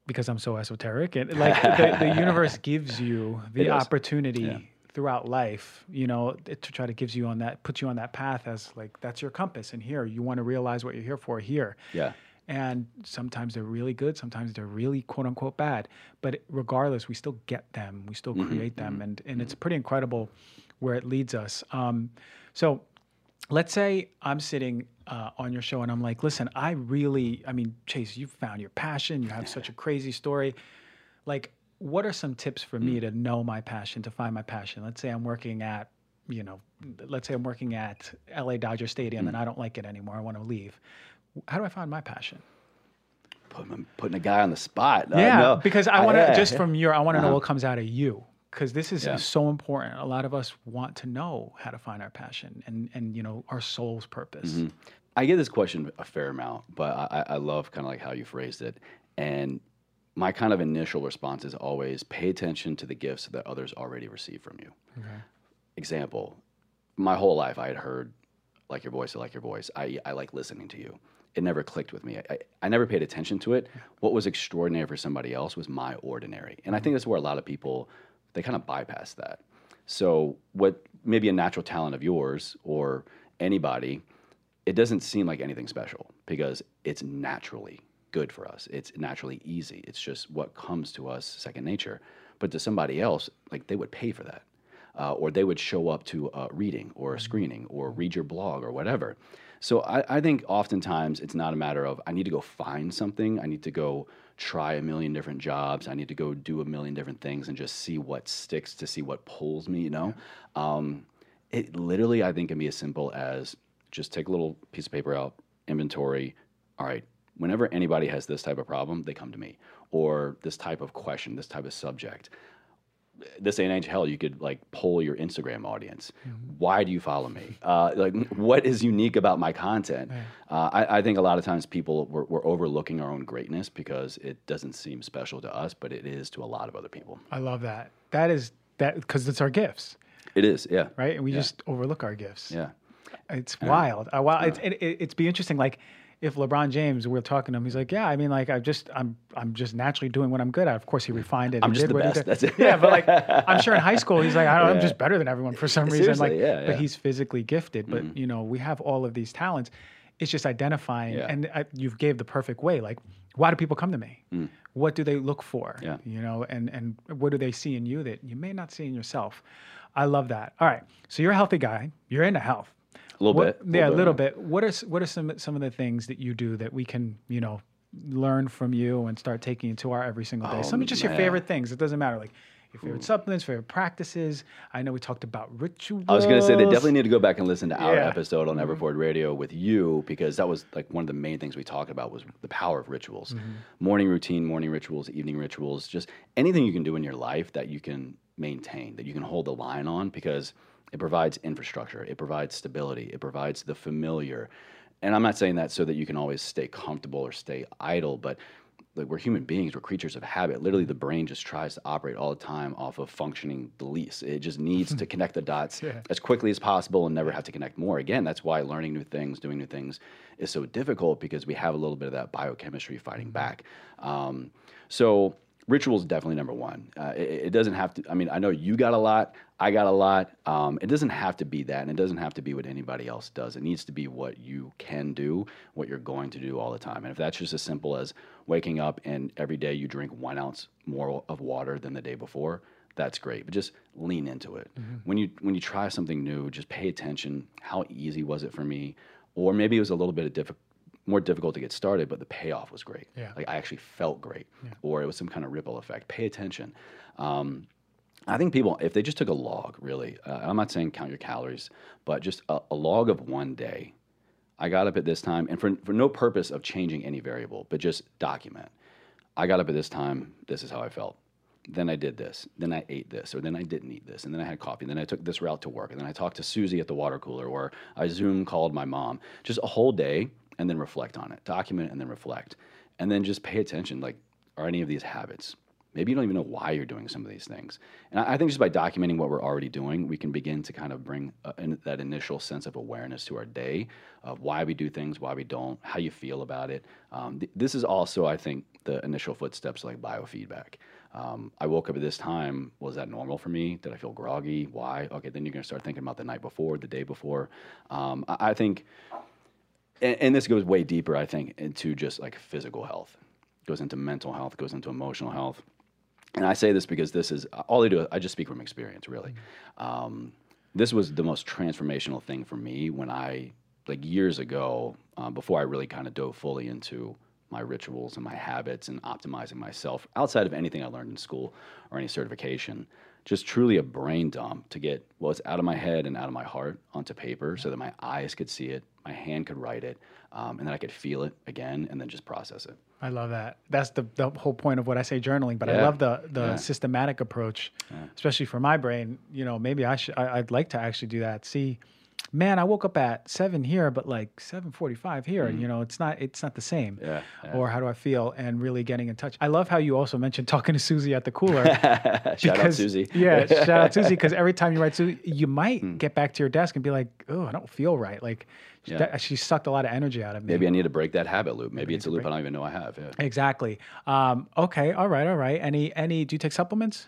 Because I'm so esoteric, and like the, the universe gives you the opportunity Yeah. throughout life, you know, it- to try to gives you on that, puts you on that path as like that's your compass, and here you want to realize what you're here for here. Yeah. And sometimes they're really good, sometimes they're really quote unquote bad. But regardless, we still get them, we still mm-hmm, create them, mm-hmm, and and it's mm-hmm. pretty incredible where it leads us. Um, so let's say I'm sitting uh, on your show and I'm like, listen, I really, I mean, Chase, you found your passion, you have such a crazy story. Like, what are some tips for me to know my passion, to find my passion? Let's say I'm working at, you know, let's say I'm working at LA Dodger Stadium and I don't like it anymore. I want to leave. How do I find my passion? Putting, putting a guy on the spot. Uh, yeah, no. because I want to yeah, just from your, I want to know Uh-huh. what comes out of you because this is Yeah. so important. A lot of us want to know how to find our passion and and you know our soul's purpose. Mm-hmm. I get this question a fair amount, but I, I love kind of like how you phrased it. And my kind of initial response is always pay attention to the gifts that others already receive from you. Example, my whole life I had heard, like your voice, I like your voice. I, I like listening to you. It never clicked with me. I, I, I never paid attention to it. What was extraordinary for somebody else was my ordinary. And I think that's where a lot of people, they kind of bypass that. So, what maybe a natural talent of yours or anybody, it doesn't seem like anything special because it's naturally good for us. It's naturally easy. It's just what comes to us second nature. But to somebody else, like they would pay for that. Uh, or they would show up to a reading or a screening or read your blog or whatever. So I, I think oftentimes it's not a matter of I need to go find something. I need to go try a million different jobs. I need to go do a million different things and just see what sticks to see what pulls me, you know? Um, it literally, I think, can be as simple as just take a little piece of paper out, inventory. All right, whenever anybody has this type of problem, they come to me, or this type of question, this type of subject. This day and age, hell, you could like poll your Instagram audience. Why do you follow me? Uh, like, what is unique about my content? Uh, I, I think a lot of times people we're, we're overlooking our own greatness because it doesn't seem special to us, but it is to a lot of other people. I love that. That is that because it's our gifts, It is, yeah, right? And we just overlook our gifts. yeah. It's wild. Uh, well, it's it, it, it's be interesting. Like if LeBron James, we're talking to him, he's like, yeah, I mean, like I just, I'm, I'm just naturally doing what I'm good at. Of course, he mm. refined it. I'm and just did the what best. That's it. Yeah, but like, I'm sure in high school, he's like, I don't, I'm just better than everyone for some reason. Like, Seriously, yeah, but he's physically gifted. But mm-hmm. you know, we have all of these talents. It's just identifying, Yeah. and I, you've gave the perfect way. Like, why do people come to me? Mm. What do they look for? Mm. Yeah. You know, and and what do they see in you that you may not see in yourself? I love that. All right, so you're a healthy guy. You're into health. A little What- bit. yeah, a little bit. What are what are some some of the things that you do that we can you know learn from you and start taking into our every single day? Oh, some um, of just your man. favorite things. It doesn't matter, like your favorite hmm. supplements, favorite practices. I know we talked about rituals. I was going to say they definitely need to go back and listen to our Yeah. episode on mm-hmm. Ever Forward Radio with you because that was like one of the main things we talked about was the power of rituals, mm-hmm. morning routine, morning rituals, evening rituals, just anything you can do in your life that you can maintain, that you can hold the line on because it provides infrastructure, it provides stability, it provides the familiar. And I'm not saying that so that you can always stay comfortable or stay idle, but like we're human beings, we're creatures of habit. Literally, the brain just tries to operate all the time off of functioning beliefs. It just needs to connect the dots Yeah. as quickly as possible and never have to connect more. Again, that's why learning new things, doing new things is so difficult because we have a little bit of that biochemistry fighting back. Um, so, rituals is definitely number one. Uh, it, it doesn't have to, I mean, I know you got a lot, I got a lot. Um, it doesn't have to be that, and it doesn't have to be what anybody else does. It needs to be what you can do, what you're going to do all the time. And if that's just as simple as waking up and every day you drink one ounce more of water than the day before, that's great. But just lean into it. When you when you try something new, just pay attention. How easy was it for me? Or maybe it was a little bit of diffi- more difficult to get started, but the payoff was great. Yeah. Like I actually felt great, or it was some kind of ripple effect. Pay attention. Um, I think people, if they just took a log, really, uh, I'm not saying count your calories, but just a, a log of one day. I got up at this time, and for, for no purpose of changing any variable, but just document. I got up at this time, this is how I felt. Then I did this. Then I ate this, or then I didn't eat this. And then I had coffee. and Then I took this route to work. And then I talked to Susie at the water cooler, or I Zoom called my mom. Just a whole day, and then reflect on it. Document and then reflect. And then just pay attention like, are any of these habits? Maybe you don't even know why you're doing some of these things. And I think just by documenting what we're already doing, we can begin to kind of bring uh, in that initial sense of awareness to our day of why we do things, why we don't, how you feel about it. Um, th- this is also, I think, the initial footsteps like biofeedback. Um, I woke up at this time. Was that normal for me? Did I feel groggy? Why? Okay, then you're going to start thinking about the night before, the day before. Um, I, I think and, and this goes way deeper, I think, into just like physical health. goes into mental health, goes into emotional health. And I say this because this is all I do. I just speak from experience, really. Um, this was the most transformational thing for me when I, like years ago, uh, before I really kind of dove fully into my rituals and my habits and optimizing myself outside of anything I learned in school or any certification. Just truly a brain dump to get what's out of my head and out of my heart onto paper so that my eyes could see it, my hand could write it, um, and then I could feel it again and then just process it. I love that. That's the, the whole point of what I say journaling. But I love the the Yeah. systematic approach, especially for my brain. You know, maybe I should. I, I'd like to actually do that. See, man, I woke up at seven here, but like seven forty five here. You know, it's not it's not the same. Mm. Yeah, yeah. Or how do I feel? And really getting in touch. I love how you also mentioned talking to Susie at the cooler. Shout out Susie. Yeah, shout out Susie because every time you write Susie, you might Hmm. get back to your desk and be like, "Oh, I don't feel right." Like she- Yeah. that- she sucked a lot of energy out of me. Maybe I need to break that habit loop. Maybe it's a loop I don't even know I have. Yeah. Exactly. Um, okay. All right. All right. Any any? Do you take supplements?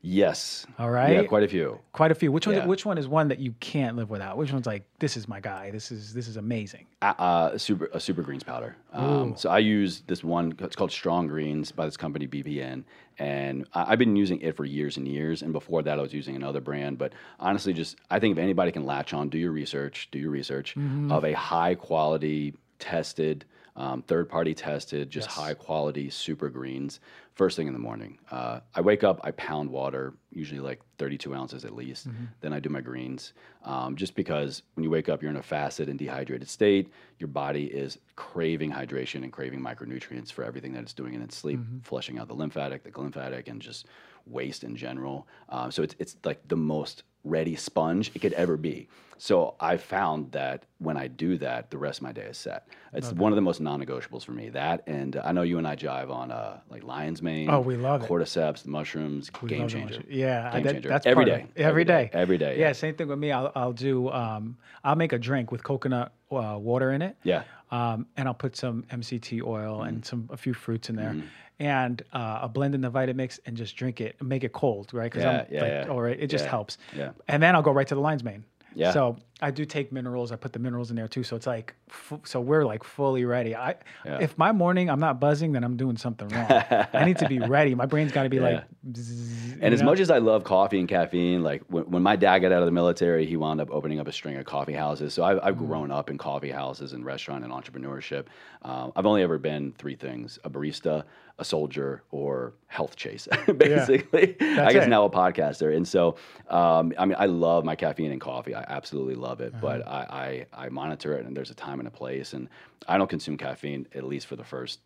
Yes. All right. Yeah, quite a few. Quite a few. Which one? Yeah. Which one is one that you can't live without? Which one's like this is my guy. This is this is amazing. Uh, uh, a super a super greens powder. Um, so I use this one. It's called Strong Greens by this company BBN, and I, I've been using it for years and years. And before that, I was using another brand. But honestly, just I think if anybody can latch on, do your research, do your research of a high quality tested. Um, third party tested, just high quality super greens. First thing in the morning, uh, I wake up, I pound water, usually like 32 ounces at least. Then I do my greens, um, just because when you wake up, you're in a fasted and dehydrated state. Your body is craving hydration and craving micronutrients for everything that it's doing in its sleep, flushing out the lymphatic, the glymphatic, and just waste in general. Um, so it's it's like the most ready sponge it could ever be. So I found that when I do that, the rest of my day is set. It's one of the most non-negotiables for me. That and uh, I know you and I jive on uh, like lion's mane. Oh, we love it. cordyceps, mushrooms, We game changer. Yeah, I, Game that, changer. that's every day. it. Every day. Every day. Yeah. Yeah. Same thing with me. I'll I'll do. Um, I'll make a drink with coconut uh, water in it. Yeah. Um, and I'll put some MCT oil and some a few fruits in there, and uh, I'll blend in the Vitamix and just drink it make it cold, right? Because Yeah, I'm yeah, like, yeah. all right, it just Yeah, helps. yeah. And then I'll go right to the lion's mane. Yeah. So I do take minerals. I put the minerals in there too. So it's like, fu- so we're like fully ready. I, Yeah. if my morning I'm not buzzing, then I'm doing something wrong. I need to be ready. My brain's got to be like, Yeah. you And as know? much as I love coffee and caffeine, like when, when my dad got out of the military, he wound up opening up a string of coffee houses. So I've, I've Mm-hmm. grown up in coffee houses and restaurant and entrepreneurship. Um, I've only ever been three things: a barista, a soldier, or health chase. Basically, I guess it. now a podcaster. And so, um, I mean, I love my caffeine and coffee. I absolutely love it. But Uh-huh. I, I I monitor it, and there's a time and a place. And I don't consume caffeine at least for the first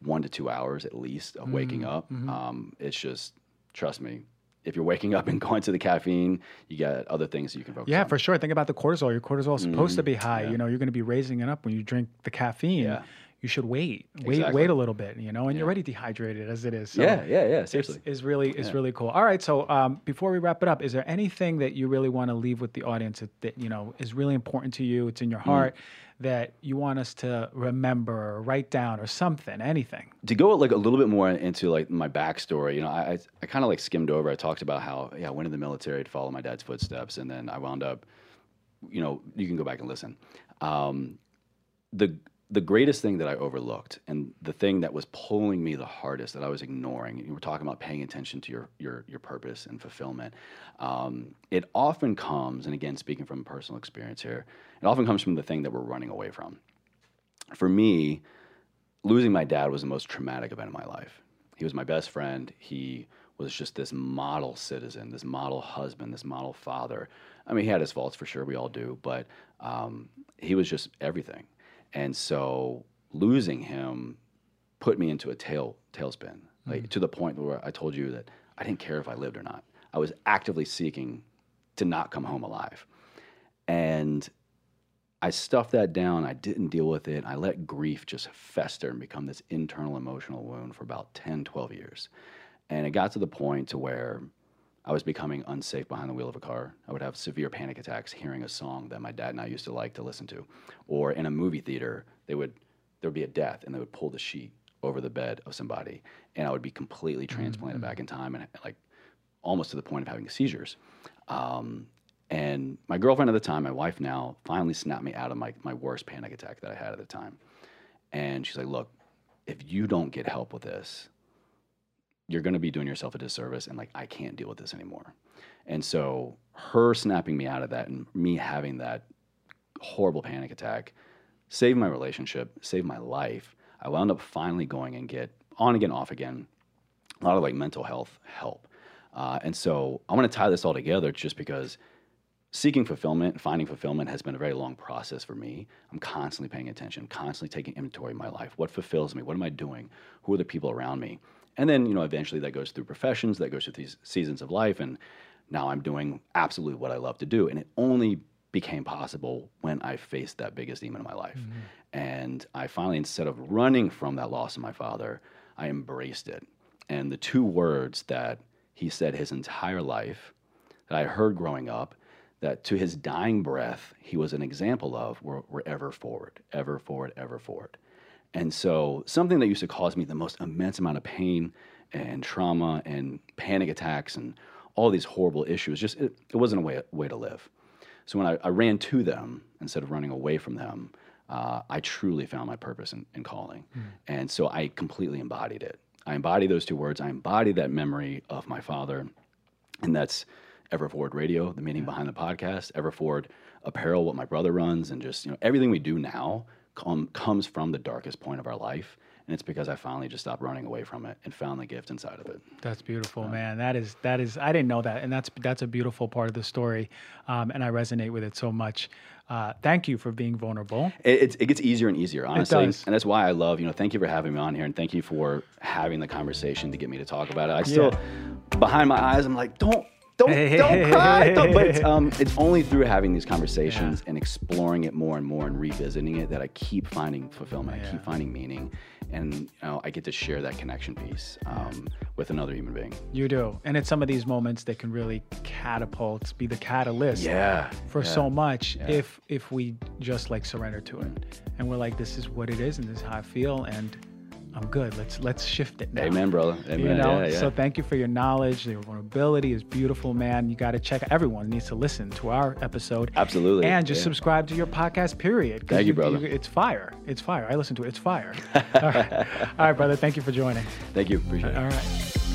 one to two hours at least of waking Mm, up. mm-hmm. Um, it's just trust me. If you're waking up and going to the caffeine, you got other things you can focus Yeah, on. for sure. Think about the cortisol. Your cortisol is supposed to be high. yeah. You know, you're going to be raising it up when you drink the caffeine. Yeah. You should wait, wait, Exactly. wait a little bit. You know, and you're already dehydrated as it is. So yeah, yeah, yeah. Seriously. is really is really cool. All right, so um, before we wrap it up, is there anything that you really want to leave with the audience that, that you know is really important to you? It's in Mm. your heart that you want us to remember or write down or something, anything. to go like a little bit more into like my backstory, you know, I I, I kind of like skimmed over. I talked about how yeah, I went in the military to follow my dad's footsteps, and then I wound up, you know, you can go back and listen. Um, the the greatest thing that I overlooked, and the thing that was pulling me the hardest, that I was ignoring. You were talking about paying attention to your your your purpose and fulfillment. Um, it often comes, and again, speaking from personal experience here, it often comes from the thing that we're running away from. For me, losing my dad was the most traumatic event in my life. He was my best friend. He was just this model citizen, this model husband, this model father. I mean, he had his faults for sure. We all do, but um, he was just everything. And so losing him put me into a tail tailspin, like mm. to the point where I told you that I didn't care if I lived or not. I was actively seeking to not come home alive. And I stuffed that down. I didn't deal with it. I let grief just fester and become this internal emotional wound for about 10, 12 years. And it got to the point to where I was becoming unsafe behind the wheel of a car. I would have severe panic attacks hearing a song that my dad and I used to like to listen to. Or in a movie theater, they would there would be a death and they would pull the sheet over the bed of somebody and I would be completely transplanted back in time and like almost to the point of having seizures. Um, and my girlfriend at the time, my wife now, finally snapped me out of my, my worst panic attack that I had at the time. And she's like, look, if you don't get help with this, you're going to be doing yourself a disservice. And like, I can't deal with this anymore. And so her snapping me out of that and me having that horrible panic attack saved my relationship, saved my life. I wound up finally going and get on again, off again, a lot of like mental health help. Uh, and so I want to tie this all together just because seeking fulfillment, finding fulfillment has been a very long process for me. I'm constantly paying attention, constantly taking inventory of my life. What fulfills me? What am I doing? Who are the people around me? And then, you know, eventually that goes through professions, that goes through these seasons of life. And now I'm doing absolutely what I love to do. And it only became possible when I faced that biggest demon in my life. Mm-hmm. And I finally, instead of running from that loss of my father, I embraced it. And the two words that he said his entire life that I heard growing up, that to his dying breath, he was an example of were, were ever forward, ever forward, ever forward. And so, something that used to cause me the most immense amount of pain and trauma and panic attacks and all these horrible issues, just it, it wasn't a way, way to live. So, when I, I ran to them instead of running away from them, uh, I truly found my purpose and, calling. And so, I completely embodied it. I embody those two words. I embody that memory of my father and that's Everforward Radio, the meaning behind the podcast, Everforward Apparel, what my brother runs, and just you know everything we do now com- comes from the darkest point of our life, and it's because I finally just stopped running away from it and found the gift inside of it. That's beautiful, man. That is that is. I didn't know that, and that's that's a beautiful part of the story, um, and I resonate with it so much. Uh, thank you for being vulnerable. It, it gets easier and easier, honestly, and that's why I love you know. Thank you for having me on here, and thank you for having the conversation to get me to talk about it. I still, behind my eyes, I'm like, don't. Don't, don't cry. Don't, but it's, um, it's only through having these conversations and exploring it more and more and revisiting it that I keep finding fulfillment. I keep finding meaning. and you know I get to share that connection piece um, with another human being. You do. And it's some of these moments that can really catapult, be the catalyst Yeah, for yeah. so much Yeah. if if we just like surrender to it. And we're like, this is what it is and this is how I feel and I'm good. Let's let's shift it now. Amen, brother. Amen. You know, yeah, yeah. so thank you for your knowledge. Your vulnerability is beautiful, man. You got to check. Everyone needs to listen to our episode. Absolutely, And just yeah. subscribe to your podcast. Period. Thank you, brother. it's fire. It's fire. I listen to it. It's fire. All right, all right, brother. Thank you for joining. Thank you. Appreciate it. All right.